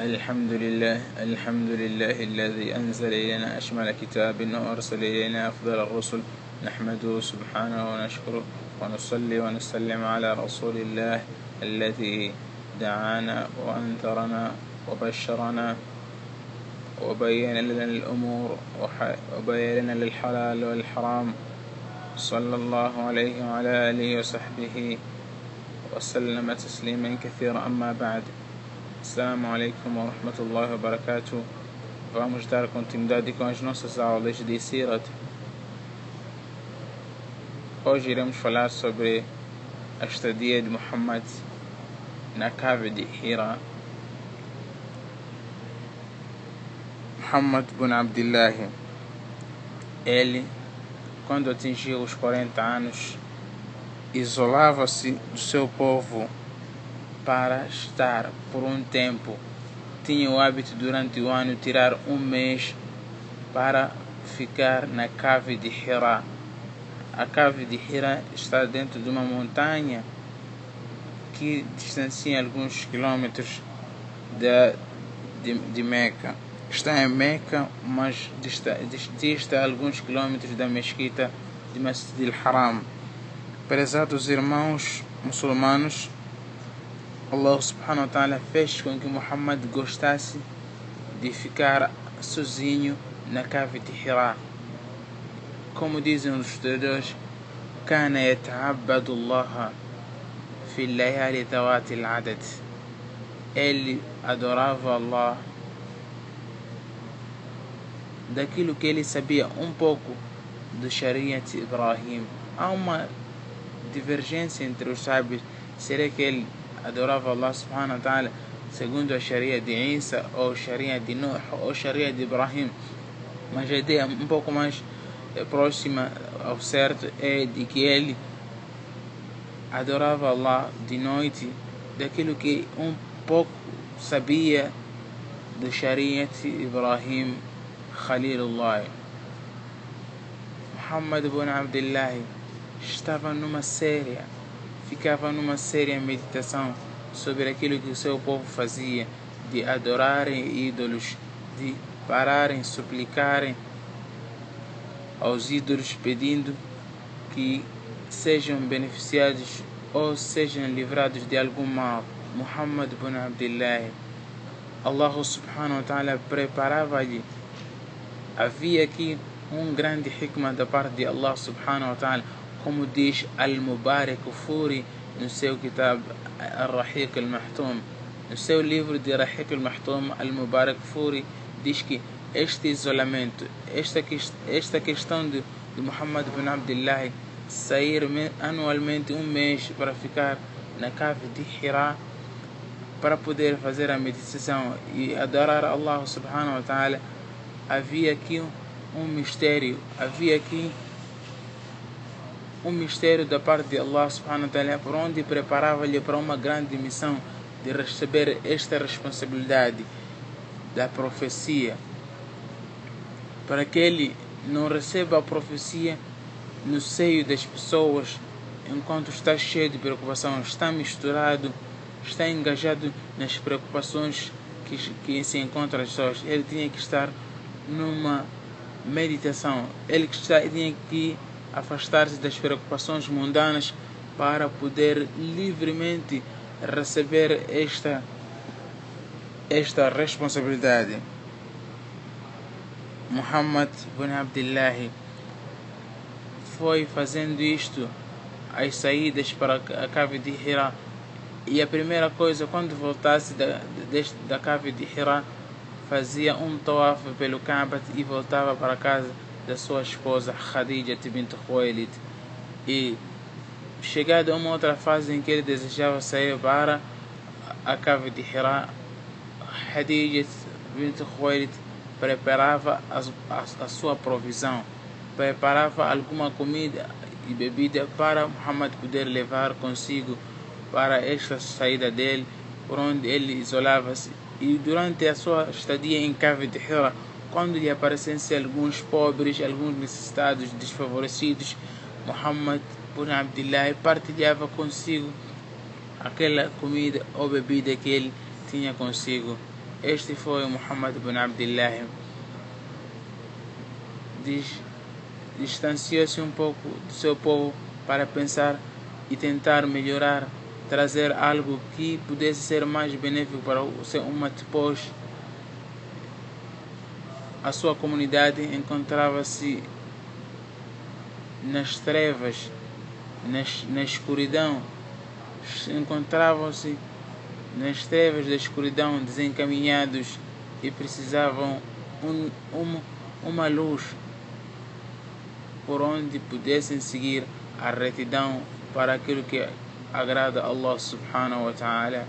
الحمد لله الحمد لله الذي أنزل إلينا أشمل كتاب وأرسل إلينا أفضل الرسل. نحمده سبحانه ونشكره ونصلي ونسلم على رسول الله الذي دعانا وأنذرنا وبشرنا وبين لنا الأمور وبين لنا الحلال والحرام. صلى الله عليه وعلى آله وصحبه وسلم تسليما كثيرا أما بعد. Assalamu alaikum wa rahmatullahi wa barakatuh. Vamos dar continuidade com as nossas aulas de Sirat. Hoje iremos falar sobre a estadia de Muhammad na cave de Hira. Muhammad bin Abdullah, ele, quando atingiu os 40 anos, isolava-se do seu povo para estar por um tempo. Tinha o hábito durante o ano tirar um mês para ficar na cave de Hira. A cave de Hira está dentro de uma montanha que distancia alguns quilômetros de, de, de Meca. Está em Meca, mas dista, dista alguns quilômetros da mesquita de Masjid al-Haram. Prezados irmãos muçulmanos, Allah subhanahu wa ta'ala fez com que Muhammad gostasse de ficar sozinho na cave de Hira. Como dizem os estudadores, كان يتعبد الله في الليالي ذوات العدد ele adorava Allah daquilo que ele sabia um pouco do Shariat Ibrahim. Há uma divergência entre os sábios. Será que ele adorava Allah subhanahu wa ta'ala segundo a Sharia de Isa ou Sharia de Nuh ou Sharia de Ibrahim? Mas a ideia um pouco mais próxima ao certo é de que ele adorava Allah de noite daquilo que um pouco sabia do Shariat Ibrahim Khalilullah. Muhammad ibn Abdullah estava numa séria, ficava numa séria meditação sobre aquilo que o seu povo fazia, de adorarem ídolos, de pararem, suplicarem aos ídolos pedindo que sejam beneficiados ou sejam livrados de algum mal. Muhammad ibn Abdullah, Allah subhanahu wa ta'ala preparava-lhe. Havia aqui um grande hikmah da parte de Allah subhanahu wa ta'ala, como diz Al-Mubarak Furi no seu kitab Al-Rahiq Al-Mahtum. No seu livro de Rahiq Al-Mahtum, Al-Mubarak Furi diz que este isolamento, esta, esta questão de, de Muhammad bin Abdullah sair anualmente um mês para ficar na cave de Hira para poder fazer a meditação e adorar Allah subhanahu wa ta'ala havia aqui um mistério havia aqui um mistério da parte de Allah subhanahu wa ta'ala por onde preparava-lhe para uma grande missão de receber esta responsabilidade da profecia para que ele não receba a profecia no seio das pessoas enquanto está cheio de preocupação, está misturado, está engajado nas preocupações que, que se encontram as pessoas. Ele tinha que estar numa meditação, ele está, tinha que afastar-se das preocupações mundanas para poder livremente receber esta, esta responsabilidade. Muhammad bin Abdullah foi fazendo isto as saídas para a cave de Hira e a primeira coisa quando voltasse da, da cave de Hira fazia um tawaf pelo Kaaba e voltava para casa da sua esposa Khadija bint Khuwailid e chegado a uma outra fase em que ele desejava sair para a cave de Hira Khadija bint Khuwailid preparava a, a, a sua provisão preparava alguma comida e bebida para Muhammad poder levar consigo para esta saída dele, por onde ele isolava-se. E durante a sua estadia em cave de Hira, quando lhe aparecessem alguns pobres, alguns necessitados, desfavorecidos, Muhammad bin Abdullah partilhava consigo aquela comida ou bebida que ele tinha consigo. Este foi Muhammad ibn Abdullah. Distanciou-se um pouco do seu povo para pensar e tentar melhorar, trazer algo que pudesse ser mais benéfico para o seu umat, pois a sua comunidade encontrava-se nas trevas, nas, na escuridão, encontravam-se nas trevas da escuridão, desencaminhados e precisavam um, uma, uma luz por onde pudessem seguir a retidão para aquilo que agrada Allah subhanahu wa ta'ala